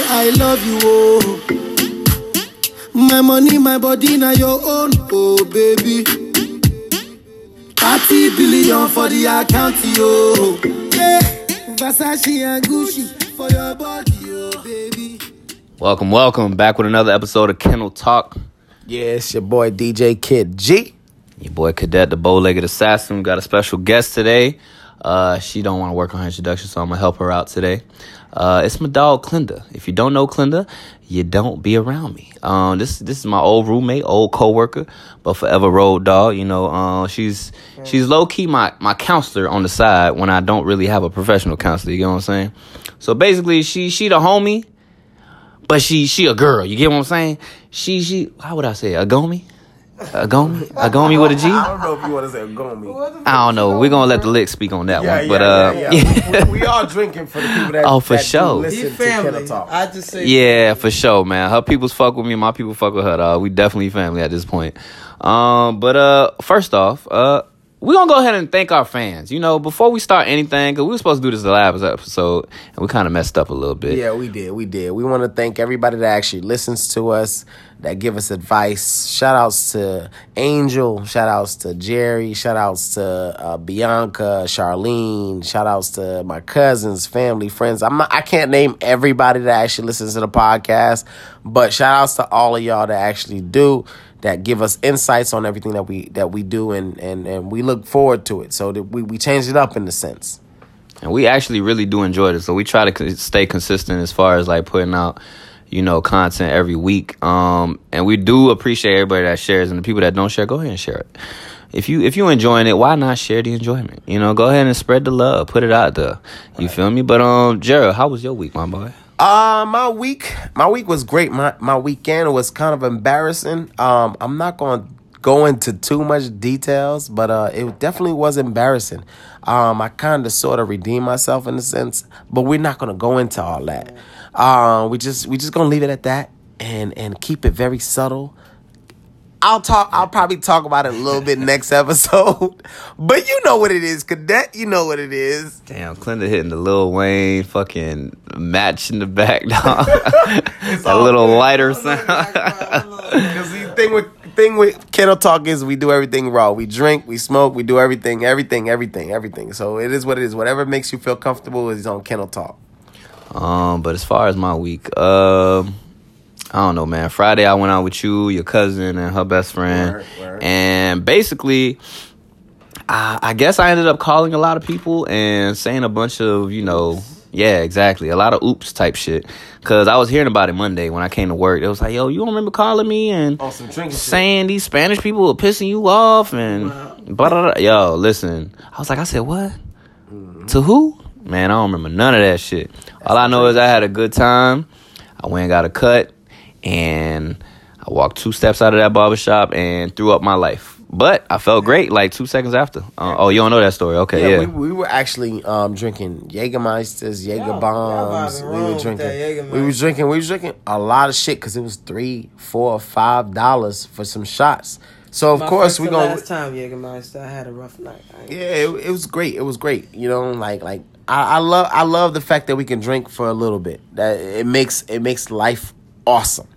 say I love you, oh. My money, my body, now your own, oh baby. 30 billion for the account, yo. Yeah, Versace and Gucci for your body, oh baby. Welcome, welcome back with another episode of Kennel Talk. Yeah, it's your boy DJ Kid G. Your boy Cadet, the bow-legged assassin. We got a special guest today. Uh, she don't want to work on her introduction, so I'm gonna help her out today. Uh, it's my dog Clinda. If you don't know Clinda, you don't be around me. Um, this this is my old roommate, old coworker, but forever road dog. You know, uh, she's she's low key my my counselor on the side when I don't really have a professional counselor. You know what I'm saying? So basically, she she the homie, but she she a girl. You get what I'm saying? She she how would I say a gomi? A gomi? A gomi with a G? I don't know if you want to say Gomi. I don't know. We're gonna let the licks speak on that Yeah, one. yeah, But uh yeah, yeah. we, we are drinking for the people that Oh, for that sure. Listen You family. Killer Talk. I just say Yeah, for sure, man. Her people's fuck with me, my people fuck with her, dog. We definitely family at this point. Um, but uh, first off, uh, we're gonna go ahead and thank our fans. You know, before we start anything, cause we were supposed to do this the last episode, and we kind of messed up a little bit. Yeah, we did. We did. We want to thank everybody that actually listens to us, that give us advice. Shout outs to Angel. Shout outs to Jerry. Shout outs to uh, Bianca, Charlene. Shout outs to my cousins, family, friends. I'm not, I can't name everybody that actually listens to the podcast, but shout outs to all of y'all that actually do. That give us insights on everything that we that we do and and, and we look forward to it. So that we, we changed it up in the sense. and we actually really do enjoy this. So we try to stay consistent as far as like putting out, you know, content every week. Um, and we do appreciate everybody that shares, and the people that don't share, go ahead and share it. If you if you're enjoying it, why not share the enjoyment? You know, go ahead and spread the love, put it out there. You feel me? But um, Gerald, how was your week, my boy? Uh my week my week was great. My my weekend was kind of embarrassing. Um I'm not going to go into too much details, but uh it definitely was embarrassing. Um I kind of sort of redeemed myself in a sense, but we're not going to go into all that. Um we just we just to leave it at that and and keep it very subtle. I'll talk. I'll probably talk about it a little bit next episode, but you know what it is, cadet. You know what it is. Damn, Clinda hitting the Lil Wayne fucking match in the back, dog. all little good. lighter sound. Because the thing with thing with Kennel Talk is we do everything raw. We drink, we smoke, we do everything, everything, everything, everything. So it is what it is. Whatever makes you feel comfortable is on Kennel Talk. Um, but as far as my week, um, I don't know, man. Friday I went out with you, your cousin, and her best friend, Word, word. and basically, I, I guess I ended up calling a lot of people and saying a bunch of, you know, yeah, exactly, a lot of oops type shit. Cause I was hearing about it Monday when I came to work. It was like, yo, you don't remember calling me and some shit. saying these Spanish people were pissing you off and blah, blah, blah. yo, listen. I was like, I said, what? Mm-hmm. To who? Man, I don't remember none of that shit. All I know is I had a good time. I went and got a cut, and I walked two steps out of that barber shop and threw up my life. But I felt great like two seconds after. Uh, oh, you don't know that story? Okay, yeah. Yeah, We, we were actually um, drinking Jägermeisters, Jaeger bombs. We were drinking. We were drinking. We were drinking a lot of shit because it was three, four, five dollars for some shots. So of My course we to gonna last time Jägermeister, I had a rough night. Yeah, it, it was great. It was great. You know, like like I, I love I love the fact that we can drink for a little bit. That it makes it makes life awesome,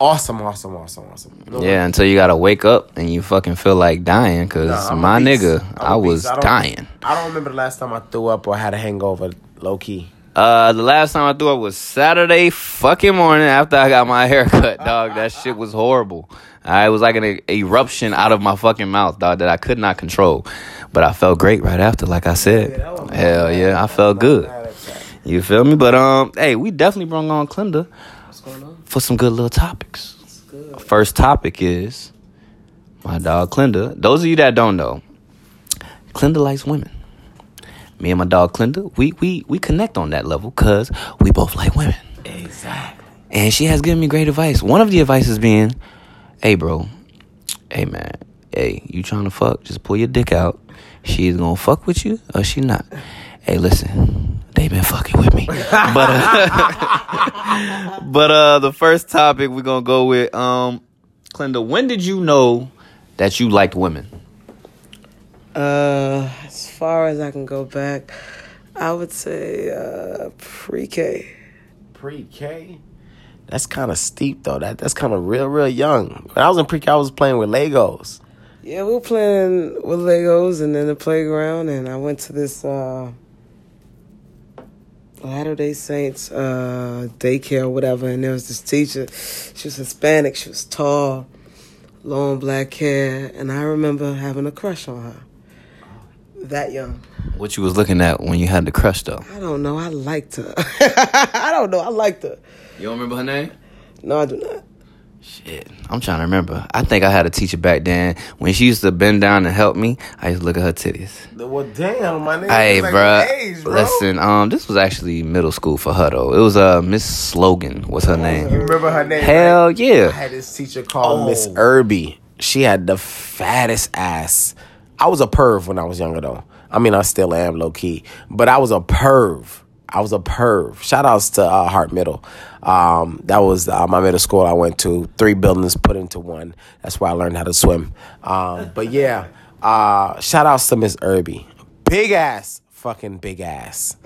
awesome, awesome, awesome, awesome. You know what? Yeah, until you gotta wake up and you fucking feel like dying, cause Nah, my beast. nigga, I'm a I was I dying. I don't remember the last time I threw up or had a hangover. Low key. Uh, the last time I threw up was Saturday fucking morning after I got my hair cut, dog. That shit was horrible. Uh, it was like an e- eruption out of my fucking mouth, dog, that I could not control. But I felt great right after, like I said. Hell yeah, I felt good. You feel me? But um, hey, we definitely brought on Clinda What's going on? For some good little topics. Good. First topic is my dog Clinda. Those of you that don't know, Clinda likes women. Me and my dog Clinda, we we we connect on that level because we both like women. Exactly. And she has given me great advice. One of the advices being, hey bro, hey man, hey, you trying to fuck, just pull your dick out. She's gonna fuck with you or she not. Hey, listen, they've been fucking with me. but uh, but uh the first topic we're gonna go with, um, Clinda, when did you know that you liked women? Uh, as far as I can go back, I would say uh, pre-K. pre-K. That's kind of steep though. That that's kind of real, real young. When I was in pre-K, I was playing with Legos. Yeah, we were playing with Legos and in the playground, and I went to this uh, Latter Day Saints uh, daycare or whatever, and there was this teacher. She was Hispanic. She was tall, long black hair, and I remember having a crush on her. That young. What you was looking at when you had the crush though? I don't know. I liked her. I don't know. I liked her. You don't remember her name? No, I do not. Shit, I'm trying to remember. I think I had a teacher back then when she used to bend down and help me. I used to look at her titties. Well, damn, my nigga. Hey, Like bruh. age, bro. Listen, um, this was actually middle school for her though. It was uh Miss Slogan was her name. You remember her name? Hell right? yeah. I had this teacher called Oh. Miss Irby. She had the fattest ass. I was a perv when I was younger though. I mean, I still am low key, but I was a perv. I was a perv. Shout outs to uh, Hart Middle. Um, that was uh, my middle school I went to. Three buildings put into one. That's where I learned how to swim. Um, but yeah, uh, shout outs to Miss Irby. Big ass, fucking big ass.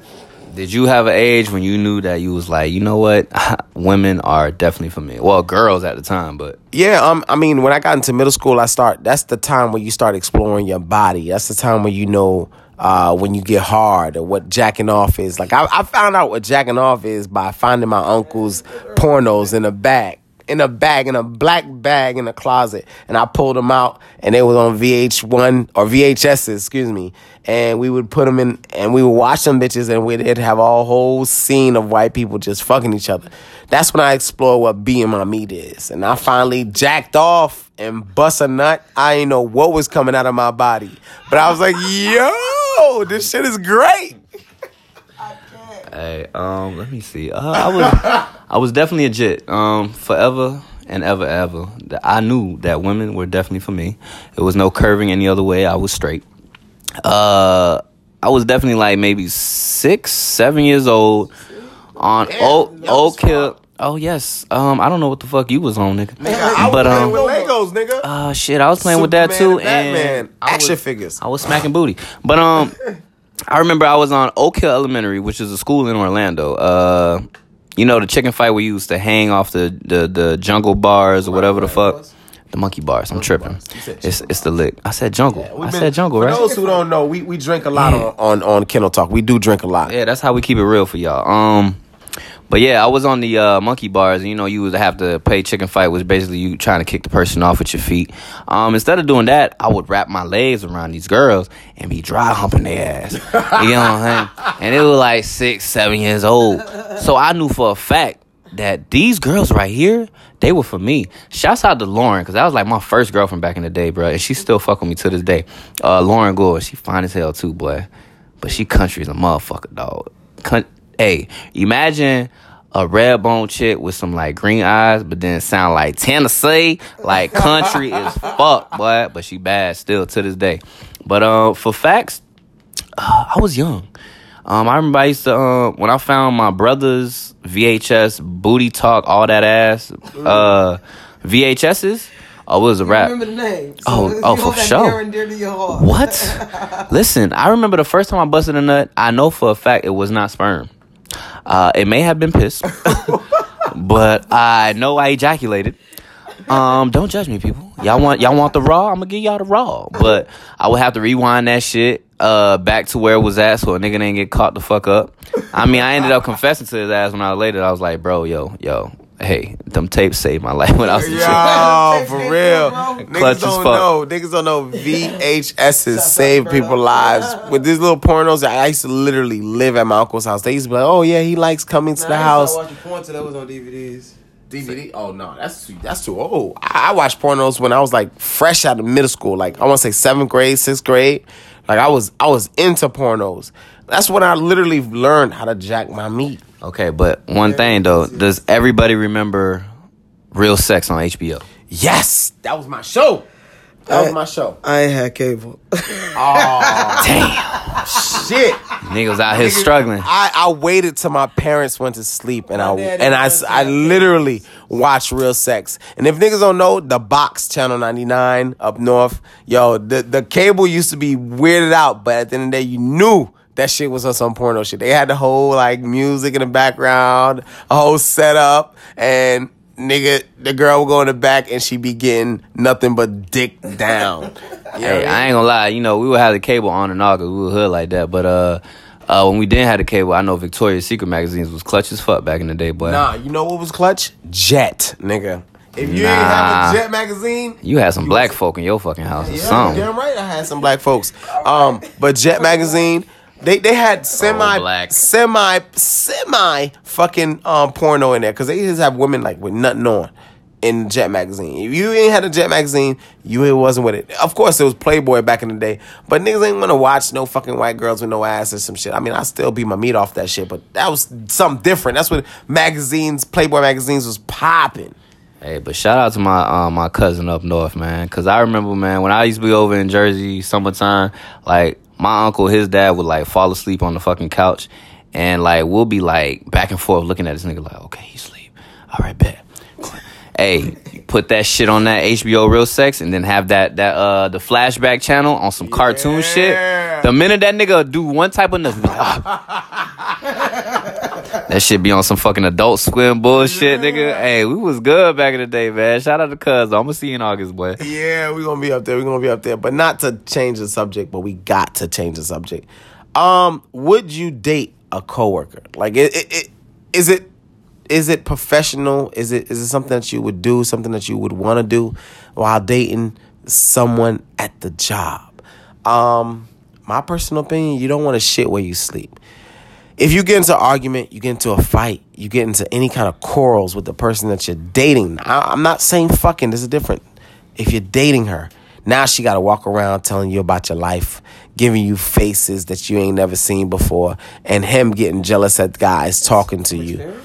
Did you have an age when you knew that you was like, you know what, women are definitely for me? Well, girls at the time, but Yeah, um, I mean, when I got into middle school, I start. That's the time when you start exploring your body. That's the time when you know uh, when you get hard or what jacking off is. Like I, I found out what jacking off is by finding my uncle's pornos in a bag, in a bag, in a black bag in the closet, and I pulled them out, and they was on VH1 or VHS, excuse me, and we would put them in, and we would watch them bitches, and we'd have a whole scene of white people just fucking each other. That's when I explored what being my meat is, and I finally jacked off and bust a nut. I didn't know what was coming out of my body, but I was like, "Yo, this shit is great." hey, um, let me see. Uh, I was, I was definitely a jit. Um, forever and ever, ever. That I knew that women were definitely for me. It was no curving any other way. I was straight. Uh, I was definitely like maybe six, seven years old on Damn, Oak young Oak Hill. Oh yes. Um, I don't know what the fuck you was on, nigga. I was but playing um, with Legos, nigga. uh, shit, I was playing with that too, and Batman. I Action was- figures. I was smacking booty, but um, I remember I was on Oak Hill Elementary, which is a school in Orlando. Uh, you know the chicken fight we used to hang off the the, the jungle bars or whatever the fuck. The monkey bars. I'm tripping. bars. It's it's the lick. I said jungle. I been- said jungle, For right? those who don't know, we, we drink a lot Yeah. on, on on Kennel Talk. We do drink a lot. Yeah, that's how we keep it real for y'all. Um, but yeah, I was on the uh, monkey bars, and you know, you would have to play chicken fight, which basically you trying to kick the person off with your feet. Um, instead of doing that, I would wrap my legs around these girls and be dry humping their ass. you know what I'm saying? And they were like six, seven years old, so I knew for a fact that these girls right here, they were for me. Shouts out to Lauren, because that was like my first girlfriend back in the day, bro. And she still fuck with me to this day. Uh, Lauren Gore, she fine as hell too, boy. But she country as a motherfucker, dog. Hey, imagine a red bone chick with some like green eyes, but then sound like Tennessee. Like country is fuck, boy. But she bad still to this day. But um, for facts, uh, I was young. Um, I remember I used to um, when I found my brother's VHS booty talk, all that ass, uh, VHSs. Oh, it was a rap. Remember the name. Oh, oh, for sure. near and dear to your heart. What? Listen, I remember the first time I busted a nut. I know for a fact it was not sperm. Uh, it may have been piss, but I know I ejaculated. Um, don't judge me, people. Y'all want y'all want the raw? I'm gonna give y'all the raw, but I would have to rewind that shit uh back to where it was at, so a nigga didn't get caught the fuck up. I mean, I ended up confessing to his ass when I was later. I was like, bro, yo, yo, hey, them tapes saved my life when I was a chick. Yo, for real. Clutch Niggas don't know. Niggas don't know VHSs save people's lives. With these little pornos, I used to literally live at my uncle's house. They used to be like, oh yeah, he likes coming to the house. watching porn till that was on DVDs. DVD? Oh no, that's too, that's too old. I, I watched pornos when I was like fresh out of middle school, like I want to say seventh grade, sixth grade. Like I was I was into pornos. That's when I literally learned how to jack my meat. Okay, but one thing though, does everybody remember Real Sex on HBO? Yes, that was my show. That was my show. I ain't had cable. Oh Damn, Shit. niggas out here struggling. I, I waited till my parents went to sleep and I My dad and I, didn't I that. literally watched Real Sex. And if niggas don't know, the box channel 99 up north, yo, the, the cable used to be weirded out, but at the end of the day, you knew that shit was on some porno shit. They had the whole like music in the background, a whole setup, and nigga, the girl would go in the back and she be getting nothing but dick down. You Hey, I ain't gonna lie. You know, we would have the cable on and off because we were hood like that. But uh, uh, when we didn't have the cable, I know Victoria's Secret magazines was clutch as fuck back in the day, boy. Nah, you know what was clutch? Jet, nigga. If you ain't have a Jet magazine, You had some black folk in your fucking house or yeah, something. damn right. I had some black folks. Um, but Jet magazine, they they had semi black. semi semi fucking um porno in there because they just have women like with nothing on in Jet magazine. If you ain't had a Jet magazine, you wasn't with it. Of course, it was Playboy back in the day, but niggas ain't gonna watch no fucking white girls with no ass or some shit. I mean, I still beat my meat off that shit, but that was something different. That's what magazines, Playboy magazines, was popping. Hey, but shout out to my uh, my cousin up north, man. Cause I remember, man, when I used to be over in Jersey summertime, like my uncle, his dad would like fall asleep on the fucking couch, and like we'll be like back and forth looking at this nigga like, okay, he's asleep. All right, bet. hey, put that shit on that HBO Real Sex, and then have that that uh the flashback channel on some cartoon shit. The minute that nigga do one type of nothing, like, ah. That shit be on some fucking adult swim bullshit, nigga. Hey, we was good back in the day, man. Shout out to Cuz. I'm gonna see you in August, boy. Yeah, we're gonna be up there. We're gonna be up there. But not to change the subject, but we got to change the subject. Um, would you date a coworker? Like it, it, it is it is it professional? Is it is it something that you would do, something that you would want to do while dating someone at the job? Um, my personal opinion, you don't want to shit where you sleep if you get into an argument, you get into a fight, you get into any kind of quarrels with the person that you're dating. I, I'm not saying fucking, this is different. If you're dating her, now she got to walk around telling you about your life, giving you faces that you ain't never seen before, and him getting jealous at guys talking to you.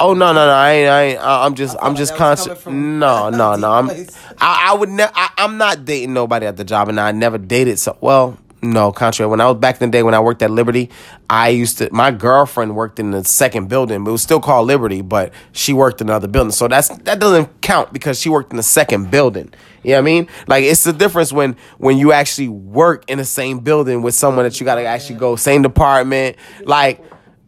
Oh no no no! I ain't. I ain't I'm just. I'm just conscious. No no no. I'm. I, I would never. I'm not dating nobody at the job, and I never dated. So well, no. Contrary. When I was back in the day when I worked at Liberty, I used to. My girlfriend worked in the second building, but it was still called Liberty, but she worked in another building. So that's that doesn't count because she worked in the second building. You know what I mean? Like it's the difference when when you actually work in the same building with someone that you got to actually go same department. Like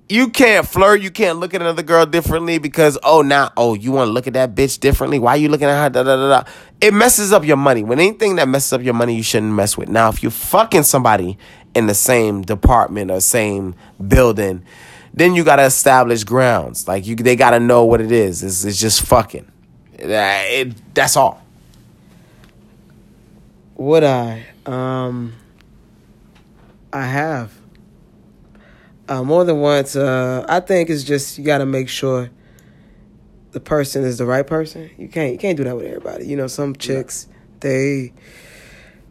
you can't flirt. You can't look at another girl differently because oh now oh you want to look at that bitch differently. Why are you looking at her? Da, da, da, da. It messes up your money. When anything that messes up your money, you shouldn't mess with. Now if you're fucking somebody in the same department or same building, then you gotta establish grounds. Like you, they gotta know what it is. It's, it's just fucking. Uh, It, that's all. Would I? Um, I have. Uh, more than once. Uh, I think it's just you got to make sure the person is the right person. You can't you can't do that with everybody. You know, some chicks they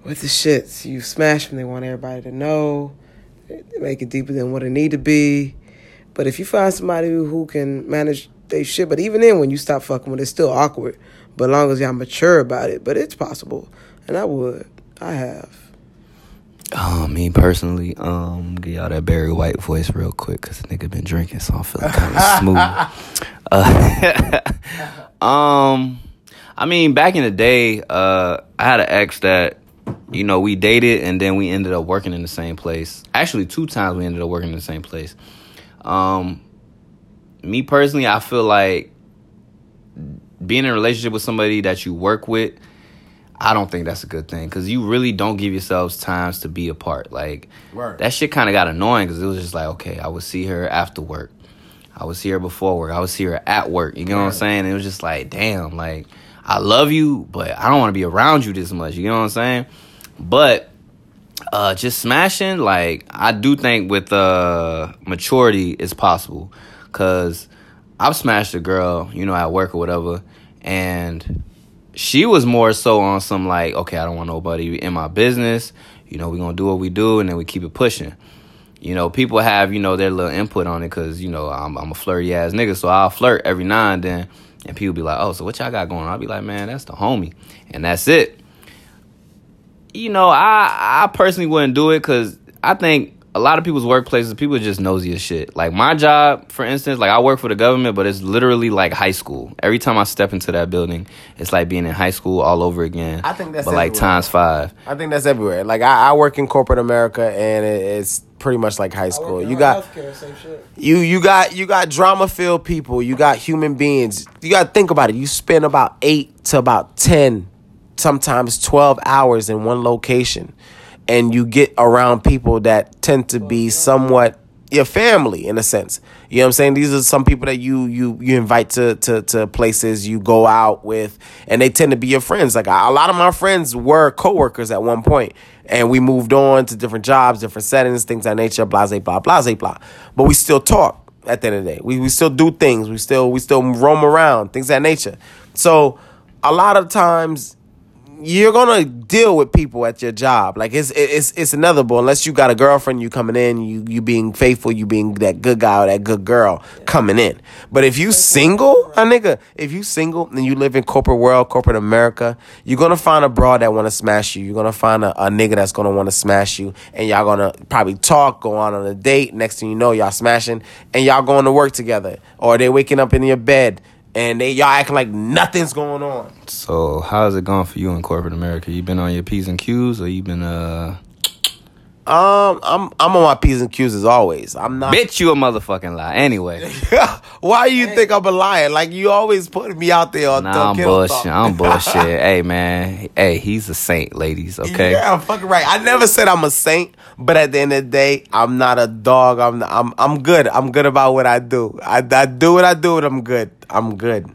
with the shits. You smash them. They want everybody to know. They make it deeper than what it need to be. But if you find somebody who, can manage they shit, but even then when you stop fucking with it, it's still awkward. But as long as y'all mature about it, but it's possible. And I would. I have. Uh, me personally, um, give y'all that Barry White voice real quick because the nigga been drinking, so I'm feeling kind of smooth. Uh, um, I mean, back in the day, uh, I had an ex that, you know, we dated and then we ended up working in the same place. Actually, two times we ended up working in the same place. Um, me personally, I feel like being in a relationship with somebody that you work with, I don't think that's a good thing because you really don't give yourselves times to be apart. Like Word. that shit kind of got annoying because it was just like, okay, I would see her after work, I would see her before work, I would see her at work. You know what I'm saying? It was just like, damn, like I love you, but I don't want to be around you this much. You know what I'm saying? But uh just smashing like i do think with uh maturity it's possible because i've smashed a girl you know at work or whatever and she was more so on some like okay i don't want nobody in my business. You know we're gonna do what we do and then we keep it pushing. You know people have you know their little input on it because you know I'm, I'm a flirty ass nigga so i'll flirt every now and then and people be like oh so what y'all got going on? I'll be like man that's the homie and that's it. You know, I I personally wouldn't do it because I think a lot of people's workplaces, people are just nosy as shit. Like my job, for instance, like I work for the government, but it's literally like high school. Every time I step into that building, it's like being in high school all over again. I think that's but like times five. I think that's everywhere. Like I, I work in corporate America, and it, it's pretty much like high school. You got you you got you got drama filled people. You got human beings. You got to think about it. You spend about eight to about ten, sometimes twelve hours in one location, and you get around people that tend to be somewhat your family in a sense. You know what I'm saying? These are some people that you you you invite to to to places you go out with, and they tend to be your friends. Like a lot of my friends were coworkers at one point, and we moved on to different jobs, different settings, things that nature. Blah blah blah blah blah. But we still talk at the end of the day. We we still do things. We still we still roam around, things that nature. So a lot of times you're gonna deal with people at your job. Like it's it's it's inevitable unless you got a girlfriend. You coming in, you you being faithful, you being that good guy or that good girl coming in. But if you single, a nigga, if you single and you live in corporate world, corporate America, you're gonna find a broad that want to smash you. You're gonna find a, a nigga that's gonna want to smash you, and y'all gonna probably talk, go on on a date. Next thing you know, y'all smashing, and y'all going to work together, or they waking up in your bed. And they y'all acting like nothing's going on. So how's it going for you in corporate America? You been on your P's and Q's or you been uh Um, I'm I'm on my P's and Q's as always. I'm not. bitch you a motherfucking lie. Anyway. Why do you think I'm a liar? Like you always putting me out there on Nah, I'm Kiddo bullshit. I'm bullshit. hey man. Hey, he's a saint, ladies, okay? Yeah, I'm fucking right. I never said I'm a saint, but at the end of the day, I'm not a dog. I'm I'm I'm good. I'm good about what I do. I, I do what I do, and I'm good. I'm good.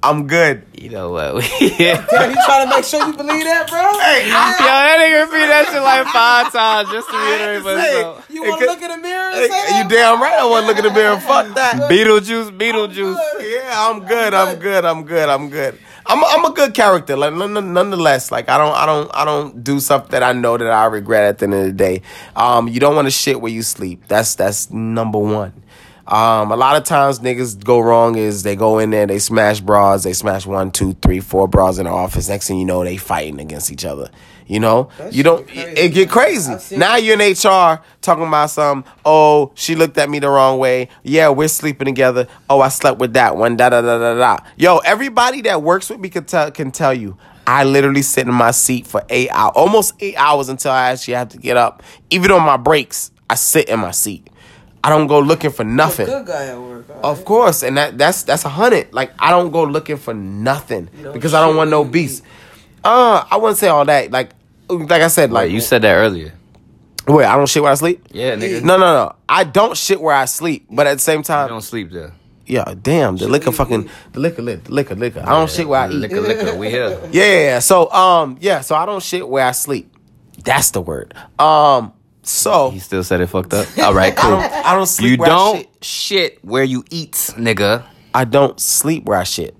I'm good. You know what? you yeah. trying to make sure you believe that, bro? Hey, I, Yo, that nigga repeat that shit like five times just to reiterate say, myself. You It want to look in the mirror and hey, say that? you damn right. I want to look in the mirror. Fuck that. Beetlejuice, Beetlejuice. Yeah, I'm good. I'm good. I'm good. I'm good. I'm a, I'm a good character. Like none- none- nonetheless, like I don't I don't I don't do stuff that I know that I regret at the end of the day. Um, you don't want to shit where you sleep. That's that's number one. Um, a lot of times niggas go wrong is they go in there, they smash bras, they smash one, two, three, four bras in the office. Next thing you know, they fighting against each other. You know, That you don't. crazy, it get crazy. Now you're in HR talking about some. Oh, she looked at me the wrong way. Yeah, we're sleeping together. Oh, I slept with that one. Da da da da da. Yo, everybody that works with me can tell can tell you. I literally sit in my seat for eight hours, almost eight hours until I actually have to get up. Even on my breaks, I sit in my seat. I don't go looking for nothing. Good guy at work. all Of course, and that that's that's a hundred. Like I don't go looking for nothing don't because I don't want no when you beast. Uh, I wouldn't say all that. Like, like I said, like Like you said that earlier. Wait, I don't shit where I sleep. Yeah, nigga. No, no, no. I don't shit where I sleep, but at the same time, You don't sleep there. yeah, damn, the liquor, fucking, the liquor, lit, the liquor, liquor. I don't shit where I eat. Liquor, liquor. We here. Yeah, yeah, yeah. So, um, yeah, so I don't shit where I sleep. That's the word. Um, so He still said it fucked up. All right, I cool. don't, I don't sleep You where I don't shit. shit where you eat, nigga. I don't sleep where I shit.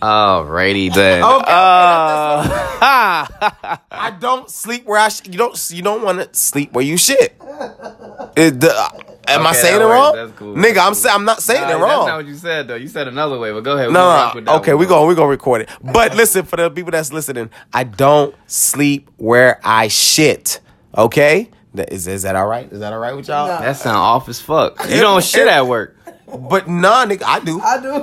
Alrighty then. Okay, okay, Uh, I don't sleep where I. Sh- you don't. You don't want to sleep where you shit. It, the, am I saying it wrong, That's cool. nigga? I'm saying I'm not saying Nah, it wrong. That's not what you said though. You said another way, but go ahead. No, no, okay, we going we gonna record it. But listen, for the people that's listening, I don't sleep where I shit. Okay, That- is is that all right? Is that all right with y'all? Nah. That sound off as fuck. You don't shit at work. But nah, nigga, I do. I do.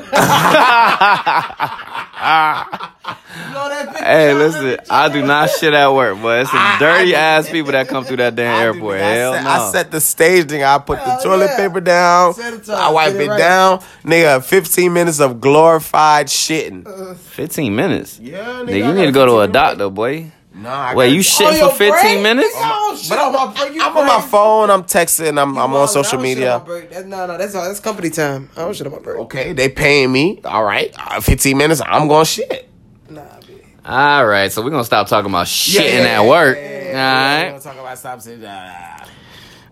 you know? Hey, listen, I do not shit at work, but it's some I- dirty I- ass people that come through that damn I airport. I Hell set, no. I set the stage, nigga. I put the toilet yeah. paper down. Set it up, I wipe it it right. down, nigga. Fifteen minutes of glorified shitting. 15 minutes. Yeah, Nigga, you need to go to a doctor, boy. Nah, I Wait, you shit for 15 break? minutes? Nigga, I don't shit But on I'm, my break. I'm on my phone. I'm texting. I'm, I'm on social I don't shit media. on my break. That's, no, no, that's that's company time. I don't shit on my break. Okay, they paying me. All right, uh, 15 minutes. I'm going to shit. Nah, B. All right, so we're going to stop talking about shitting yeah, at work. yeah, All right. talk about stop saying that.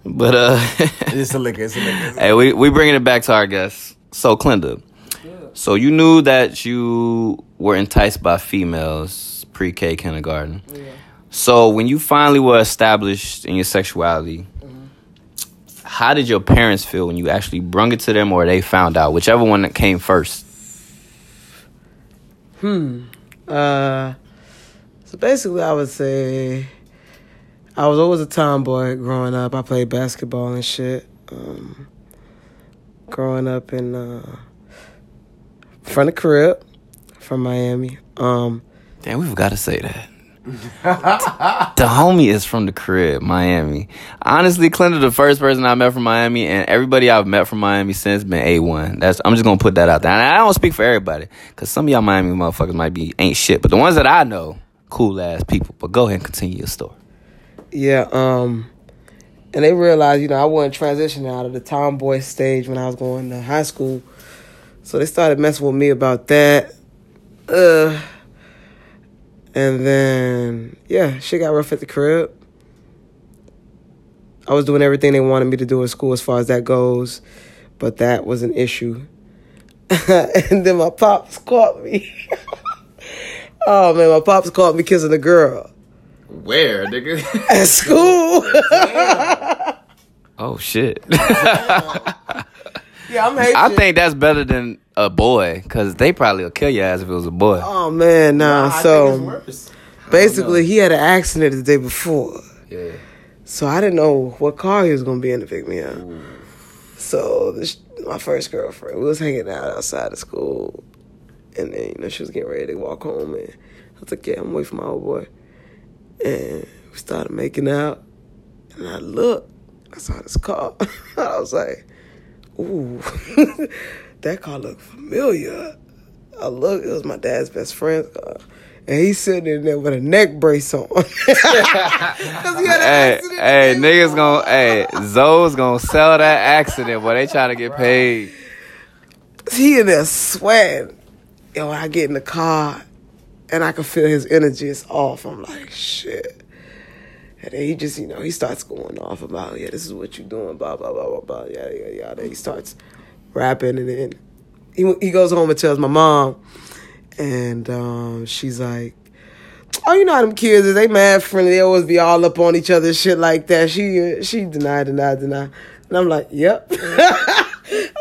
But, uh, It's a liquor. It's a liquor. hey, we, we bringing it back to our guests. So, Clinda, so you knew that you were enticed by females pre K kindergarten. So, when you finally were established in your sexuality, how did your parents feel when you actually brung it to them or they found out? Whichever one that came first. Uh, so basically, I would say I was always a tomboy growing up. I played basketball and shit. Um, growing up in uh, from the crib, from Miami. Um, Damn, we forgot to say that. the homie is from the crib, Miami. Honestly, Clinda, the first person I met from Miami, and everybody I've met from Miami since been a one. That's I'm just gonna put that out there. And I don't speak for everybody, cause some of y'all Miami motherfuckers might be ain't shit, but the ones that I know, cool ass people. But go ahead and continue your story. Yeah, um, and they realized, you know, I wasn't transitioning out of the tomboy stage when I was going to high school. So they started messing with me about that. Uh, and then, yeah, shit got rough at the crib. I was doing everything they wanted me to do in school as far as that goes, but that was an issue. and then my pops caught me. oh man, my pops caught me kissing a girl Where, nigga? at school. oh shit. Yeah, I'm hating. I think that's better than a boy, cause they probably will kill your ass if it was a boy. Oh man, nah. so basically, he had an accident the day before, Yeah. so I didn't know what car he was gonna be in to pick me up. So this, my first girlfriend, we was hanging out outside of school, and then you know she was getting ready to walk home, and I was like, "Yeah, I'm waiting for my old boy," and we started making out, and I looked, I saw this car, I was like, "Ooh, that car looked familiar." I looked, it was my dad's best friend's car. And he's sitting in there with a neck brace on. 'Cause he had an Hey, hey, niggas gonna, hey, Zoe's gonna sell that accident, boy. They trying to get paid. he in there sweating. And when I get in the car and I can feel his energy is off, I'm like, shit. And he just, you know, he starts going off about, yeah, this is what you're doing, blah, blah, blah, blah, blah, yada, yada, yada. He starts rapping and then he, he goes home and tells my mom. And um, she's like, oh, you know how them kids is, they mad friendly. They always be all up on each other, shit like that. She she denied, denied, denied. And I'm like, yep.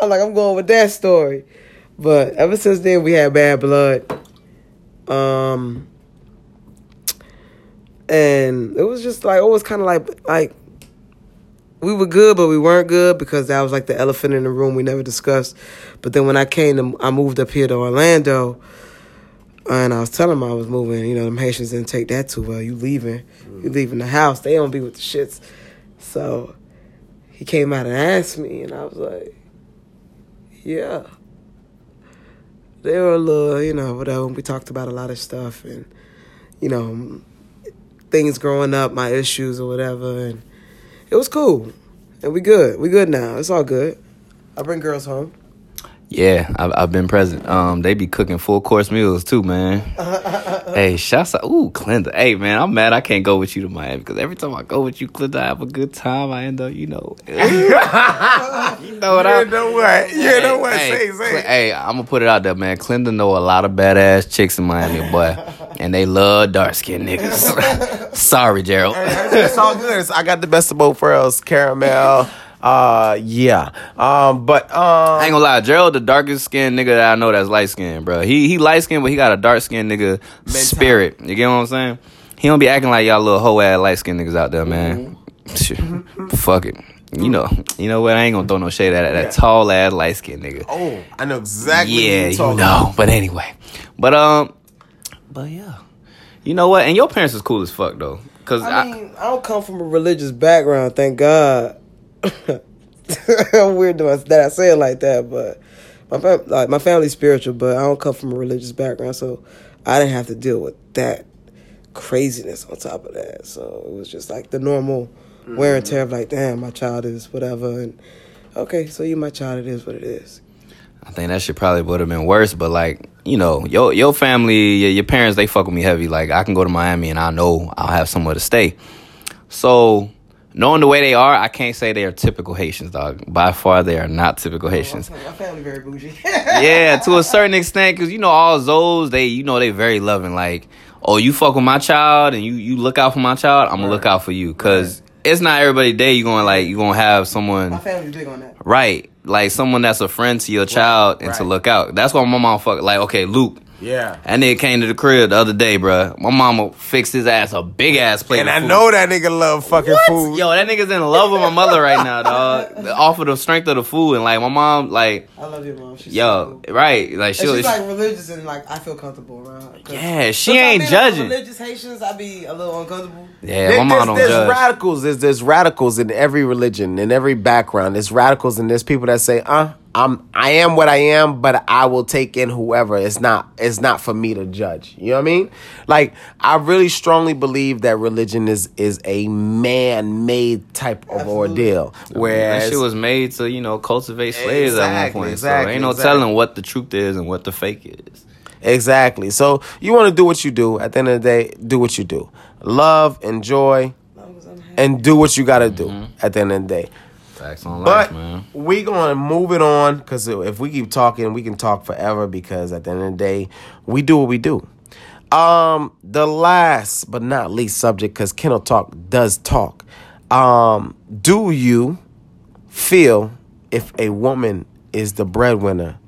I'm like, I'm going with that story. But ever since then, we had bad blood. Um, and it was just like it was kind of like like we were good, but we weren't good because that was like the elephant in the room we never discussed. But then when I came to, I moved up here to Orlando, and I was telling him I was moving. You know, them Haitians didn't take that too well. You leaving, you mm. leaving the house. They don't be with the shits. So he came out and asked me, and I was like, yeah. They were a little, you know, whatever. We talked about a lot of stuff and, you know, things growing up, my issues or whatever. And it was cool. And we good. We good now. It's all good. I bring girls home. Yeah, I've, I've been present. Um, they be cooking full course meals too, man. hey, shouts out, ooh, Clinda. Hey, man, I'm mad I can't go with you to Miami because every time I go with you, Clinda, I have a good time. I end up, you know, you know what I. You know what? You know what? Hey, Say, say. Cl- hey, I'm gonna put it out there, man. Clinda know a lot of badass chicks in Miami, boy, and they love dark skinned niggas. Sorry, Gerald. it's all good. I got the best of both worlds. Caramel. Uh, yeah. Um, but um, I ain't gonna lie, Gerald, the darkest skinned nigga that I know that's light skinned, bro. He he light skinned, but he got a dark skinned nigga spirit. You get what I'm saying? He don't be acting like y'all little hoe ass light skinned niggas out there, man. Shit. Fuck it. You know, you know what? I ain't gonna throw no shade at that tall ass light skinned nigga. oh, I know exactly. yeah, what you're you talking know. But anyway, but um, but yeah, you know what? And your parents is cool as fuck though, cause I mean, I don't come from a religious background, thank God. I'm weird that I, say it like that, but my fam- like my family's spiritual, but I don't come from a religious background, so I didn't have to deal with that craziness on top of that. So it was just like the normal wear and mm-hmm. tear of like, damn, my child is whatever, and okay, so you my child, it is what it is. I think that shit probably would have been worse, but like, you know, your your family, your, your parents, they fuck with me heavy. Like, I can go to Miami and I know I'll have somewhere to stay. So, knowing the way they are, I can't say they are typical Haitians, dog. By far, they are not typical oh, Haitians. My family very bougie. yeah, to a certain extent, because you know, all Zoes, they, you know, they very loving. Like, oh, you fuck with my child and you you look out for my child, I'm gonna look out for you, because it's not everybody day you gonna like you gonna have someone my family's big on that. Right. Like someone that's a friend to your child and to look out. That's why my mom fuck like, okay, Luke, Yeah. That nigga came to the crib the other day, bruh. My mama fixed his ass a big ass plate. And of I food. know that nigga love fucking food. Yo, that nigga's in love with my mother right now, dog. Off of the strength of the food, and like my mom, like, I love your mom. She's yo, so cool. right, like And she was. she's like religious and like I feel comfortable around her. 'Cause Yeah, she ain't being around judging. Religious Haitians, I be a little uncomfortable. yeah, There- my mom there's, don't there's judge. radicals. There's there's radicals in every religion, in every background. There's radicals, and there's people that say, "Uh, I'm I am what I am, but I will take in whoever. It's not it's not for me to judge." You know what I mean? Like I really strongly believe that religion is is a man made type of Absolutely. ordeal. Whereas that shit was made to you know cultivate slaves at one point. exactly, so ain't no exactly. telling what the truth is and what the fake is. exactly. So you want to do what you do. At the end of the day, do what you do. Love, enjoy, As long as I'm happy. and do what you got to do. Mm-hmm. At the end of the day. Facts on life, But man. we gonna move it on because if we keep talking, we can talk forever. Because at the end of the day, we do what we do. Um, the last but not least subject, because Kennel Talk does talk. Um, do you feel if a woman is the breadwinner,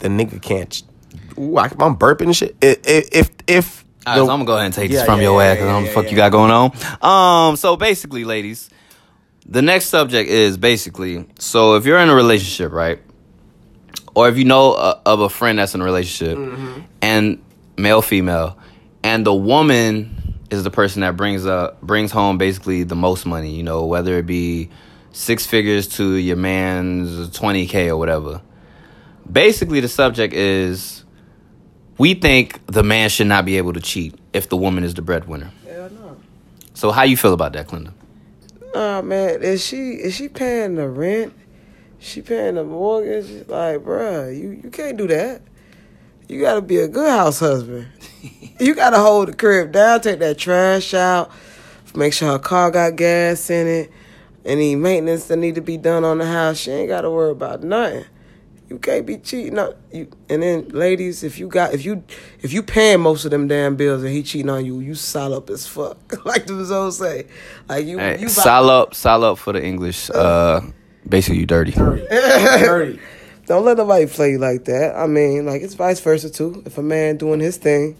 the nigga can't? Ooh, I, I'm burping and shit. I- i- If if All right, the- so I'm gonna go ahead and take this from yeah, your yeah, ass because yeah, I'm the yeah, fuck yeah. you got going on. Um, so basically, ladies, the next subject is basically so if you're in a relationship, right, or if you know uh, of a friend that's in a relationship, Mm-hmm. and male, female, and the woman is the person that brings up brings home basically the most money. You know, whether it be six figures to your man's twenty k or whatever. Basically, the subject is we think the man should not be able to cheat if the woman is the breadwinner. Hell no. So how you feel about that, Clinda? Nah, man, is she is she paying the rent? She paying the mortgage? Like, bruh, you you can't do that. You gotta be a good house husband. you gotta hold the crib down, take that trash out, make sure her car got gas in it, any maintenance that need to be done on the house. She ain't gotta worry about nothing. You can't be cheating on you. And then, ladies, if you got if you if you paying most of them damn bills and he cheating on you, you sol up as fuck. like the old say, like you Hey, you sal up, sal up for the English. Uh, basically, you dirty. dirty. Don't let nobody play you like that. I mean, like it's vice versa too. If a man doing his thing,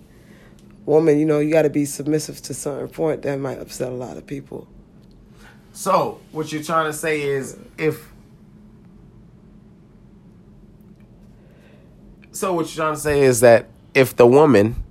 woman, you know, you got to be submissive to certain point that might upset a lot of people. So what you're trying to say is if So what you're trying to say is that if the woman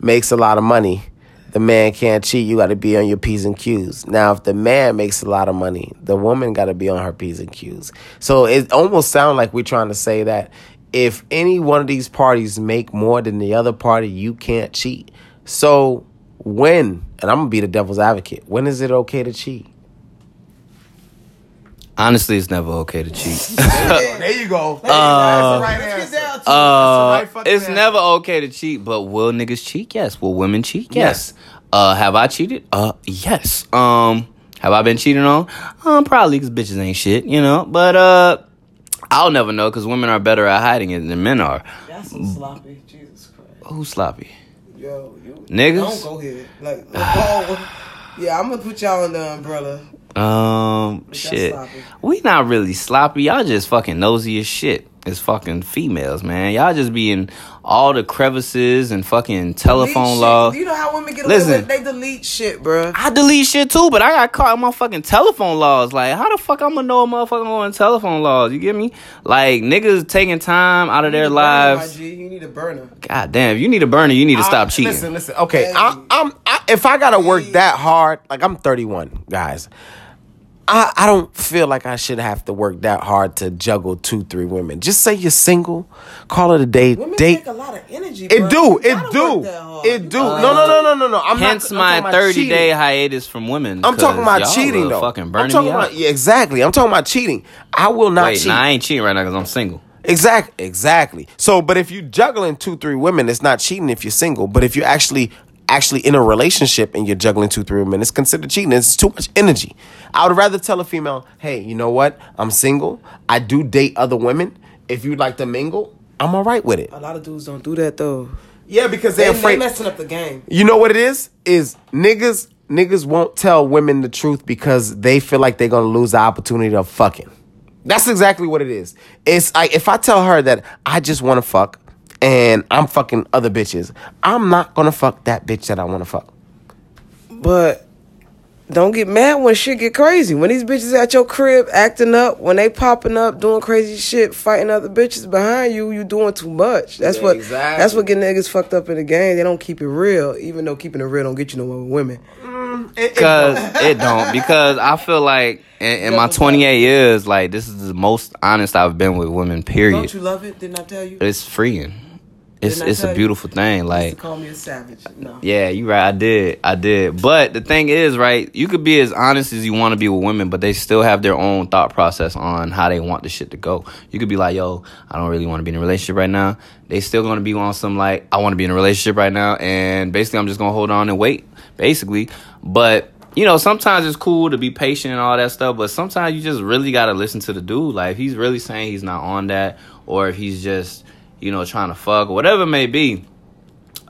makes a lot of money, the man can't cheat. You got to be on your p's and q's. Now, if the man makes a lot of money, the woman got to be on her p's and q's. So it almost sounds like we're trying to say that if any one of these parties make more than the other party, you can't cheat. So when, and I'm gonna be the devil's advocate, when is it okay to cheat? Honestly, it's never okay to cheat. There you go. Uh, Let's get down to Uh, right it's answer. never okay to cheat, but will niggas cheat? Yes. Will women cheat? Yes. Uh, have I cheated? Uh, yes. Um, have I been cheating on? Um, probably because bitches ain't shit, you know. But uh, I'll never know because women are better at hiding it than men are. That's so sloppy. Jesus Christ. Who's sloppy? Yo, you Niggas? Don't go here. Like, oh, yeah, I'm gonna put y'all in the umbrella. Um, that's shit. We not really sloppy. Y'all just fucking nosy as shit. It's fucking females, man. Y'all just be in all the crevices and fucking telephone Delete law. shit. You know how women get Listen. away with? They delete shit, bro. I delete shit too, but I got caught in my fucking telephone laws. Like, how the fuck I'm gonna know a motherfucker on telephone laws? You get me? Like, niggas taking time out of their You need a burner, lives. You need a burner. God damn, if you need a burner, you need to stop cheating. Listen, listen. Okay, Hey. I, I'm. I, if I gotta work that hard, like I'm 31, guys. I, I don't feel like I should have to work that hard to juggle two, three women. Just say you're single, call it a day, Women date. take a lot of energy. It bruh. do, it do, work that hard. it do. gotta- No, no, no, no, no, no. I'm Hence not, I'm my 30 cheating. day hiatus from women. I'm talking about y'all cheating though. Fucking I'm burning talking me about out. yeah, exactly. I'm talking about cheating. I will not Wait, cheat. nah, I ain't cheating right now because I'm single. Exactly, exactly. So, but if you're juggling two, three women, it's not cheating if you're single. But if you're actually actually in a relationship and you're juggling two, three women, it's considered cheating. It's too much energy. I would rather tell a female, "Hey, you know what? I'm single. I do date other women. If you'd like to mingle, I'm all right with it." A lot of dudes don't do that though. Yeah, because They, they're they afraid. messing up the game. You know what it is? Is niggas niggas won't tell women the truth because they feel like they're gonna lose the opportunity of fucking. That's exactly what it is. It's like if I tell her that I just want to fuck and I'm fucking other bitches. I'm not gonna fuck that bitch that I wanna fuck. But don't get mad when shit get crazy. When these bitches at your crib acting up, when they popping up, doing crazy shit, fighting other bitches behind you, you doing too much. That's Yeah, what exactly. that's what get niggas fucked up in the game. They don't keep it real, even though keeping it real don't get you nowhere with women. Mm, because it don't. Because I feel like in, in my 28 years, like this is the most honest I've been with women. Period. Don't you love it? Didn't I tell you? It's freeing. It's it's a beautiful thing. Like call me a savage. No. Yeah, you right. I did. I did. But the thing is, right, you could be as honest as you want to be with women, but they still have their own thought process on how they want the shit to go. You could be like, yo, I don't really want to be in a relationship right now. They still going to be on some like, I want to be in a relationship right now. And basically, I'm just going to hold on and wait, basically. But, you know, sometimes it's cool to be patient and all that stuff, but sometimes you just really got to listen to the dude. Like, if he's really saying he's not on that, or if he's just, you know, trying to fuck, or whatever it may be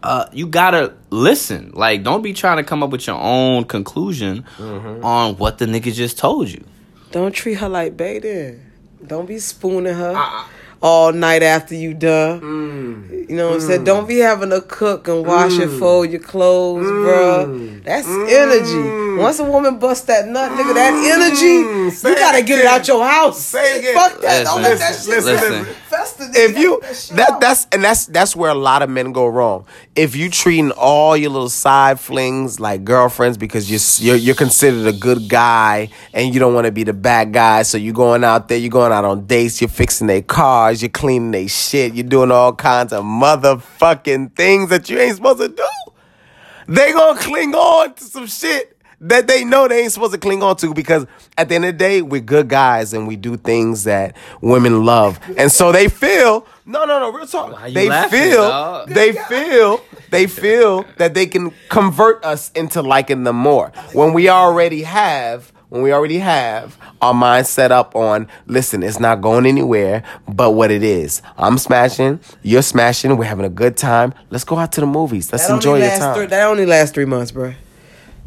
uh, you gotta listen. Like, don't be trying to come up with your own conclusion mm-hmm. on what the nigga just told you. Don't treat her like bait Don't be spooning her uh-uh. all night after you done. Mm. You know what I'm saying? Mm. Don't be having to cook and wash and mm. fold your clothes, bruh. That's energy. Once a woman busts that nut, nigga, that mm, energy, Say you gotta get it out your house. Say it again. Fuck that. Don't let that shit listen. fester. if you that that's and that's that's where a lot of men go wrong. If you treating all your little side flings like girlfriends because you're you're, you're considered a good guy and you don't want to be the bad guy, so you're going out there, you're going out on dates, you're fixing their cars, you're cleaning their shit, you're doing all kinds of motherfucking things that you ain't supposed to do. They gonna cling on to some shit that they know they ain't supposed to cling on to because at the end of the day, we're good guys and we do things that women love. And so they feel, no, no, no, real talk. you They laughing, feel, dog? they feel, they feel that they can convert us into liking them more. When we already have, when we already have our mind set up on, listen, it's not going anywhere but what it is. I'm smashing, you're smashing, we're having a good time. Let's go out to the movies. Let's That enjoy your time. Three, that only lasts three months, bruh.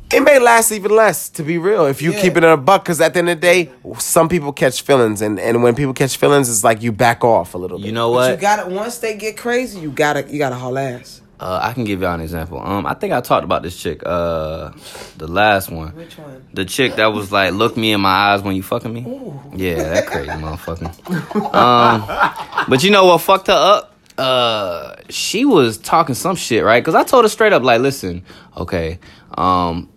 It may last even less, to be real, if you Yeah. keep it in a buck. Because at the end of the day, some people catch feelings, and, and when people catch feelings, it's like you back off a little bit. You know But you gotta once they get crazy, you gotta you gotta haul ass. Uh, I can give y'all an example. Um, I think I talked about this chick. Uh, the last one. Which one? The chick that was like, "Look me in my eyes when you fucking me." Yeah, that crazy motherfucker. Um, but you know what fucked her up? Uh, she was talking some shit, right? Because I told her straight up, like, "Listen, okay." Um,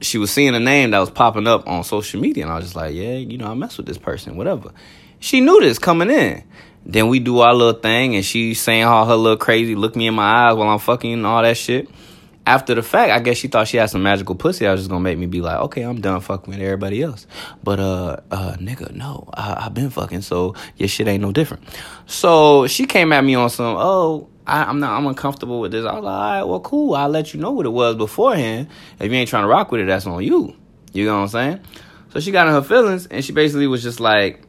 she was seeing a name that was popping up on social media, and I was just like, "Yeah, you know, I mess with this person, whatever." She knew this coming in. Then we do our little thing, and she's saying all her little crazy, look me in my eyes while I'm fucking and all that shit after the fact, I guess she thought she had some magical pussy. I was just gonna make me be like, okay, I'm done fucking with everybody else. But uh, uh, nigga, no, I, I've been fucking, so your shit ain't no different. So she came at me on some, oh, I, I'm not, I'm uncomfortable with this. I was like, all right, well, cool. I'll let you know what it was beforehand. If you ain't trying to rock with it, that's on you. You know what I'm saying? So she got in her feelings, and she basically was just like,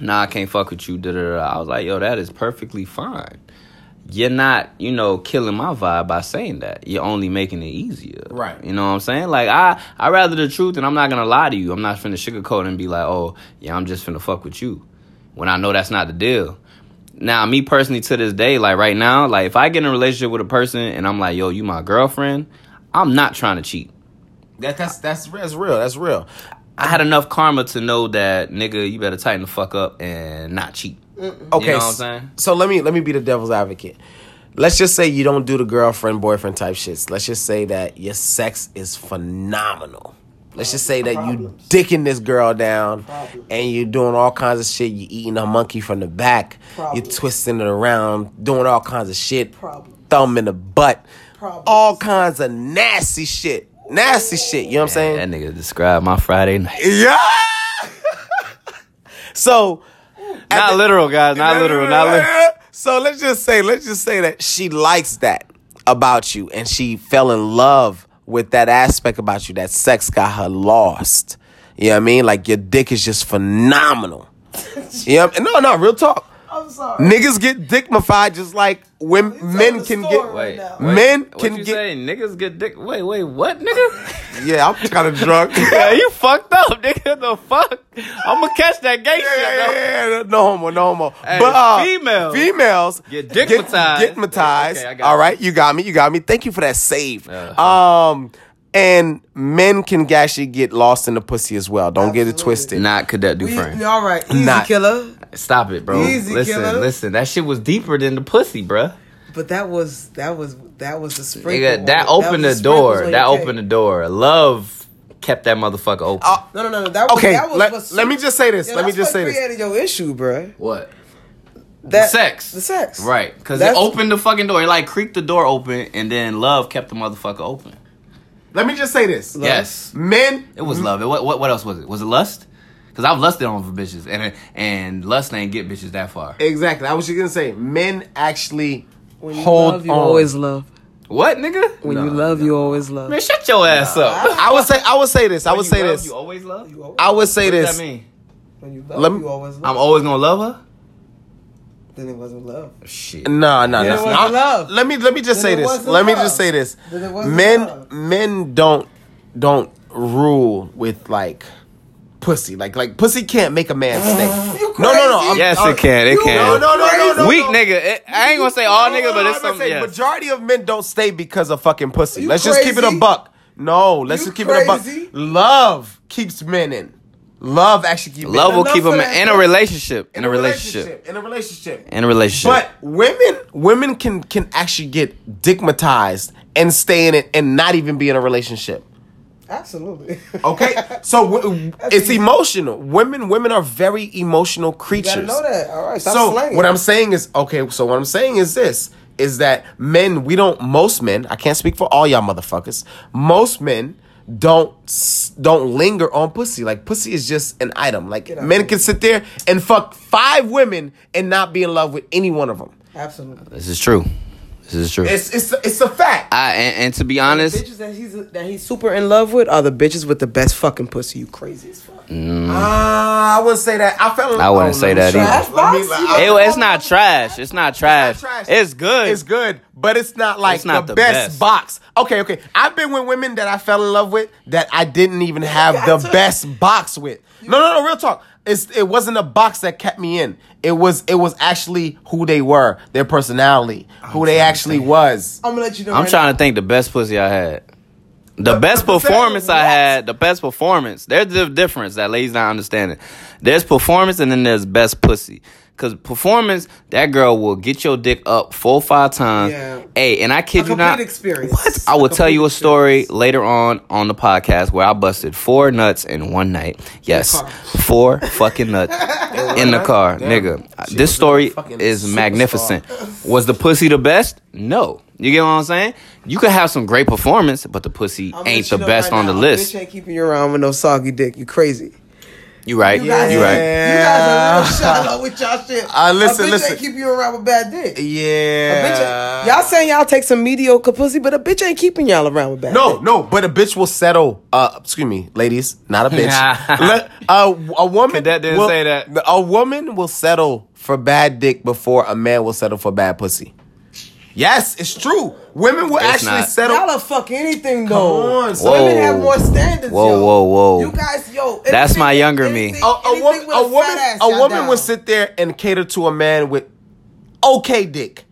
nah, I can't fuck with you. Da, da, da. I was like, yo, that is perfectly fine you're not, you know, killing my vibe by saying that. You're only making it easier. Right. You know what I'm saying? Like I I rather the truth and I'm not gonna lie to you. I'm not finna sugarcoat and be like, oh, yeah, I'm just finna fuck with you. When I know that's not the deal. Now, me personally to this day, like right now, like if I get in a relationship with a person and I'm like, yo, you my girlfriend, I'm not trying to cheat. That, that's that's that's real. That's real. I had enough karma to know that nigga, you better tighten the fuck up and not cheat. Okay, You know what I'm saying? so let me let me be the devil's advocate. Let's just say you don't do the girlfriend boyfriend type shits. Let's just say that your sex is phenomenal. Let's just say that you dicking this girl down and you're doing all kinds of shit. You eating a monkey from the back. You're twisting it around, doing all kinds of shit. Problem. Thumb in the butt. Problems. All kinds of nasty shit. Nasty shit. You know what I'm saying? That nigga described my Friday night. Yeah. so, at Not the- literal, guys. Not literal. Not literal. So let's just say, let's just say that she likes that about you, and she fell in love with that aspect about you. That sex got her lost. You know what I mean? Like your dick is just phenomenal. yeah, no, no, real talk. I'm sorry. Niggas get dickmified just like when men can get. right Wait, now. wait, Men what can you get- say? Niggas get dick. Wait, wait, what, nigga? Yeah, I'm kind of drunk. Yeah, you fucked up, nigga. The fuck? I'm gonna catch that gay shit. Yeah, though. yeah, yeah, no homo, no homo. Hey, but uh, females females get dickmatized. Get, dickmatized. Okay, I got All you. you got me. You got me. Thank you for that save. Uh-huh. Um, and men can actually get lost in the pussy as well. Don't get it twisted. Not Cadet We, Dufresne. all right, easy Not- killer. Stop it, bro. Easy, listen, killer. listen. That shit was deeper than the pussy, bruh. But that was that was that was the sprinkle. Nigga, that on- opened was the door. That opened the door. Love kept that motherfucker open. Uh, No, no, no, no. That was, okay, that was let, what- let me just say this. Yeah, let me just say this. created your issue, bruh. what? That sex. The sex. Right. Because it opened the fucking door. It like creaked the door open, and then love kept the motherfucker open. Let me just say this. Yes. Men. It was love. It, what, what what else was it? Was it lust? Because I've lusted on for bitches, and and lust ain't get bitches that far. Exactly. I was just gonna say, men actually When you hold love, you on. always love. What, nigga? When you love, you always love. Man, shut your ass up. I would say. I would say this. I would you say love, this. You always love. You always, I would say What does this. that mean? when you love, Let me- you always love. I'm always gonna love her. Then it wasn't love. Shit. No, no, Then no. wasn't love. Let me let me just Then say this. wasn't Let me just say this. Then it wasn't Men love. men don't don't rule with like pussy. Like like pussy can't make a man stay. No, no, no. I'm- Yes, I'm- it can. It can. No, no, no, no, no. Weak no. nigga. It, I ain't gonna say all niggas, but it's something. Yes. Majority of men don't stay because of fucking pussy. You Let's just keep it a buck. No, let's You just keep it a buck. Love keeps men in. Love actually keeps men Love will keep of them that in a relationship. In a relationship. In a relationship. In a relationship. But women, women can can actually get dickmatized and stay in it and not even be in a relationship. Absolutely. Okay, so w- it's easy. emotional. Women, women are very emotional creatures. gotta know that. All right. Stop so slanging. what I'm saying is okay. So what I'm saying is this: is that men, we don't. Most men, I can't speak for all y'all motherfuckers. Most men don't don't linger on pussy. Like pussy is just an item. Like men can sit there and fuck five women and not be in love with any one of them. Absolutely. this is true. This is true. It's it's it's a fact. I and, and to be The honest, bitches that he's that he's super in love with are the bitches with the best fucking pussy. You crazy as fuck. Ah, I wouldn't say that. I felt. I wouldn't say that either. Trash box? it, it's not trash. It's not trash. trash. It's good. It's good, but it's not like It's not the, the best, best. box. Okay, okay. I've been with women that I fell in love with that I didn't even have the to. best box with. No, no, no. Real talk. It's it wasn't a box that kept me in. It was it was actually who they were, their personality, who they actually was. I'm gonna let you know. I'm right trying to think the best pussy I had. The best performance I had, the best performance. There's the difference that ladies not understanding. There's performance and then there's best pussy. Cause performance, that girl will get your dick up four or five times. Yeah. Hey, and I kid you not. experience. What? I will tell you a story experience. later on on the podcast where I busted four nuts in one night. Yes, four fucking nuts in the car, Damn. nigga. She This story is superstar. magnificent. Was the pussy the best? No. You get what I'm saying? You could have some great performance, but the pussy I'm ain't the best right on the now, a list. Bitch ain't keeping you around with no soggy dick. You crazy. You right. You, guys- right. You guys are real shallow with y'all shit. Uh, listen, a bitch listen. ain't keeping you around with bad dick. A bitch Yeah. ain't- y'all saying y'all take some mediocre pussy, but a bitch ain't keeping y'all around with bad No, dick. no, but a bitch will settle. Uh, excuse me, ladies, not a bitch. Le- uh, a woman. Cadet didn't will- say that. A woman will settle for bad dick before a man will settle for bad pussy. Yes, it's true. Women will It's actually not. settle. Y'all will fuck anything though. Come on, son. Women have more standards. Whoa, yo. whoa, whoa. You guys, yo, That's my younger me. anything- a, a anything woman, with a woman, fat ass, a y'all woman down. would sit there and cater to a man with okay dick,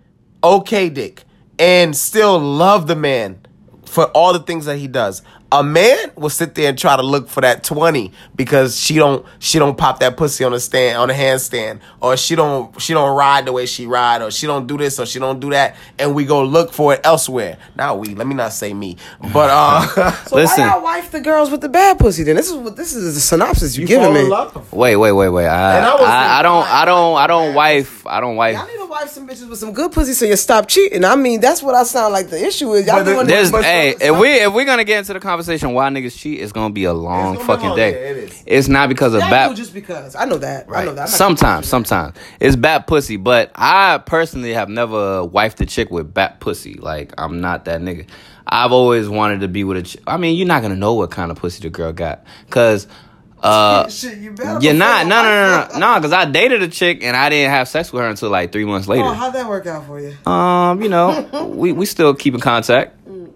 okay dick, and still love the man for all the things that he does. A man will sit there and try to look for that twenty because she don't she don't pop that pussy on a stand on a handstand or she don't she don't ride the way she ride or she don't do this or she don't do that and we go look for it elsewhere. Now we let me not say me, but uh, So Listen. why y'all wife the girls with the bad pussy? Then this is what this is the synopsis you, giving fall in me. love. Wait, wait, wait, wait. I, And I I, was I, like, don't, I don't, I don't wife, I don't wife. Y'all need to wife some bitches with some good pussy so you stop cheating. I mean, that's what I sound like the issue is. Y'all But the- doing There's, But- hey, if we if we're gonna get into the conversation why niggas cheat, it's gonna be a long fucking long, day. yeah, it is. It's not because of bad. just because. I know that. I know that. Sometimes, sometimes it's bad pussy, but I personally have never wifed a chick with bad pussy. Like I'm not that nigga. I've always wanted to be with a. Ch- I mean, you're not gonna know what kind of pussy the girl got, cause. Uh, Shit, you you're not. No, no, no, no, no. Because I dated a chick and I didn't have sex with her until like three months later. Oh, how'd that work out for you? Um, you know, we we still keep in contact. We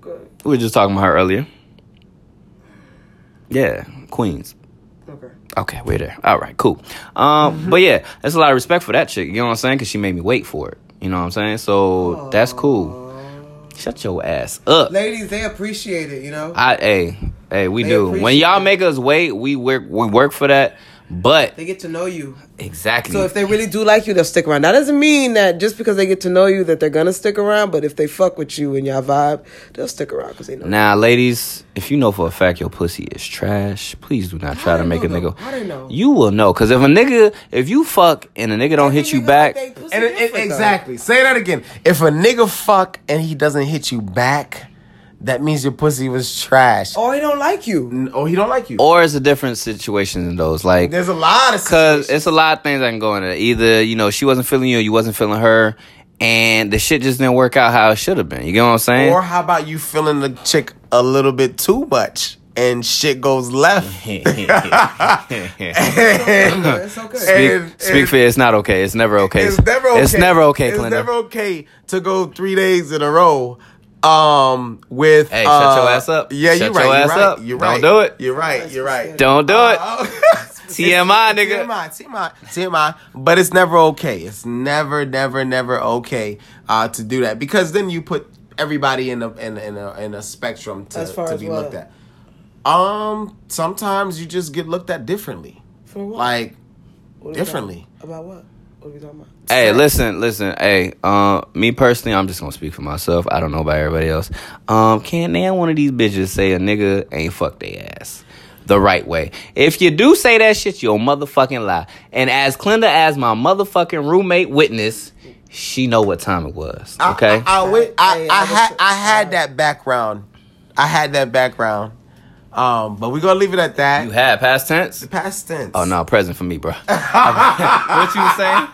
were just talking about her earlier. Yeah, Queens. Okay. Okay, we're there. All right, cool. Um, but yeah, that's a lot of respect for that chick. You know what I'm saying? Because she made me wait for it. You know what I'm saying? So that's cool. Shut your ass up. Ladies, they appreciate it, you know? I hey hey we They do. When appreciate y'all it. make us wait, we work we work for that. But They get to know you. exactly. So if they really do like you, they'll stick around. That doesn't mean that just because they get to know you that they're gonna stick around. But if they fuck with you and y'all vibe, they'll stick around because they know. now, ladies, if you know for a fact your pussy is trash, please do not try to they make a nigga. though? How they know? You will know, cause if a nigga, if you fuck and a nigga don't hit you back, And it, it- exactly. Say that again. If a nigga fuck and he doesn't hit you back, that means your pussy was trash. Oh, he don't like you. N- Oh, he don't like you. or it's a different situation than those. Like, There's a lot of Cause it's a lot of things that can go into that. Either, you know, she wasn't feeling you or you wasn't feeling her and the shit just didn't work out how it should have been. You get what I'm saying? Or how about you feeling the chick a little bit too much and shit goes left? It's okay. speak, and- speak and- for it's not okay. It's never okay. It's never okay. It's never okay, It's Clinda. never okay to go three days in a row. Um, with Hey, shut your uh, ass up. Yeah, Shut you're your right. you're ass right. up. You're Don't do it. You're right. You're right. Don't do it. Uh, TMI, nigga. TMI, TMI, TMI. But it's never okay. It's never, never, never okay uh, to do that because then you put everybody in a in, a- in a in a spectrum to, As far to as be what? looked at. Um, sometimes you just get looked at differently, For what? like What differently. About what? What are we talking about? Hey, listen, listen. Hey, uh, me personally, I'm just gonna speak for myself. I don't know about everybody else. Um, can't name one of these bitches say a nigga ain't fuck they ass the right way. If you do say that shit, you'll motherfucking lie. And as Clinda, as my motherfucking roommate witness, she know what time it was. Okay. I, I, I, wait, I, Hey, I I had I had that background. I had that background. Um, but we're gonna leave it at that. you had past tense. Past tense. Oh no, present for me, bro. what you was saying?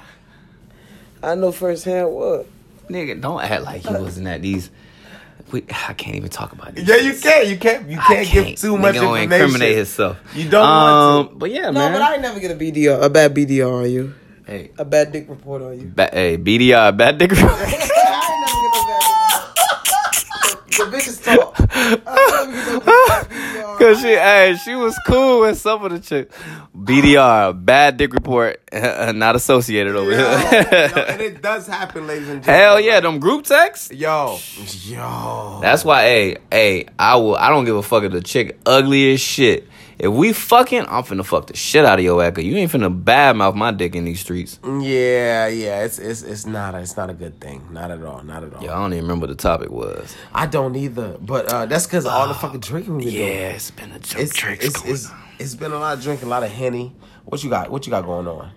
I know firsthand what. Nigga, don't act like he wasn't at these. We, I can't even talk about this. Yeah, you can't. You can't. You I can't, give too Nigga much gonna information. incriminate himself. You don't want Um, But yeah, No, man. but I ain't never get a BDR, a bad BDR on you, hey, a bad dick report on you. ba- hey, BDR, bad dick. I The bitches talk. I never get no bad BDR. Cause she, hey, she was cool with some of the chicks. BDR, bad dick report, not associated over Yo, here. yo, and it does happen, ladies and gentlemen. Hell yeah, them group texts. Yo, yo. That's why, hey, hey, I will. I don't give a fuck if the chick ugly as shit. If we fucking, I'm finna fuck the shit out of your ass. 'cause You ain't finna badmouth my dick in these streets. Yeah, yeah. It's it's it's not. It's not a good thing. Not at all. Not at all. Yeah, I don't even remember what the topic was. I don't either. But uh, that's because all the fucking drinking we been Yeah, doing. it's been a joke. It's drinks it's, going it's, on. it's been a lot of drinking, a lot of henny. What you got? What you got going on?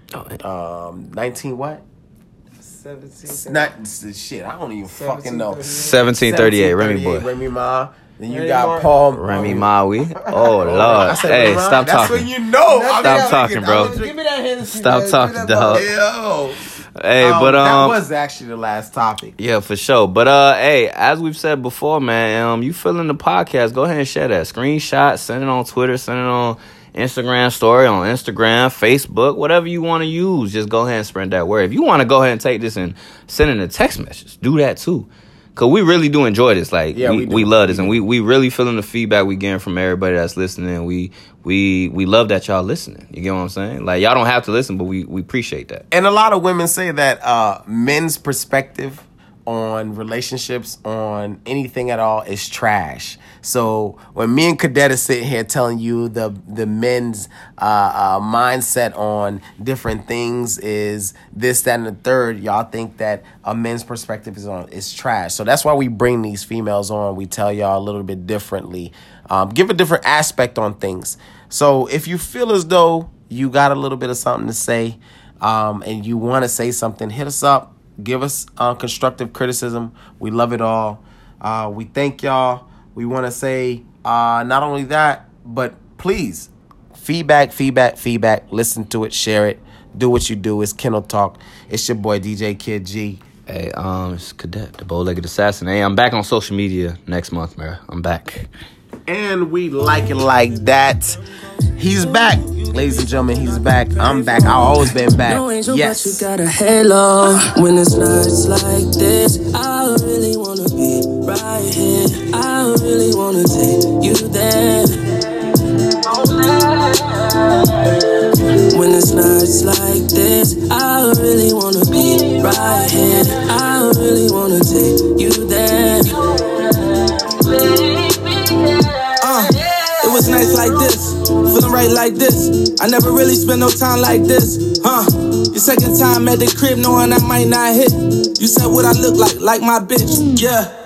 Oh, Um, nineteen what? 17, Not shit. I don't even fucking know. 1738, Remy boy. Remy Ma. Then you Remy got Ma. Paul. Remy Maui. Oh I lord. said Hey, Remy Ma. stop That's talking. when you know. I'm Stop drinking. talking, bro. Give me that Hennessy. Stop man. talking, Give me that dog. bottle. Yo. Hey, Um, but um, that was actually the last topic. yeah, for sure. But uh, hey, as we've said before, man, um, you feeling the podcast? Go ahead and share that screenshot. Send it on Twitter. Send it on Instagram story on Instagram, Facebook, whatever you want to use. Just go ahead and spread that word. If you want to go ahead and take this and send in a text message, do that too. Cause we really do enjoy this. Like Yeah, we, we we, love this, and we, we really feeling the feedback we getting from everybody that's listening. We we we love that y'all listening. You get what I'm saying? Like y'all don't have to listen, but we we appreciate that. And a lot of women say that uh, men's perspective on relationships, on anything at all, is trash. So when me and Cadet are sitting here telling you the the men's uh, uh, mindset on different things is this, that, and the third, y'all think that a men's perspective is on is trash. So that's why we bring these females on. We tell y'all a little bit differently, um, give a different aspect on things. So if you feel as though you got a little bit of something to say, um, and you want to say something, hit us up. Give us uh, constructive criticism. We love it all. Uh, we thank y'all. We want to say uh, not only that, but please feedback, feedback, feedback. Listen to it, share it, do what you do. It's Kennel Talk. It's your boy DJ Kid G. Hey, um, it's Cadet, the bow-legged assassin. Hey, I'm back on social media next month, man. I'm back and we like it like that. He's back, ladies and gentlemen. He's back. I'm back. I've always been back. Yes. When it's nights like this, I really wanna be right here. I really wanna take you there. Nights like this, feeling right like this. I never really spent no time like this, huh? Your second time at the crib, knowing I might not hit. You said what I look like, like my bitch, yeah.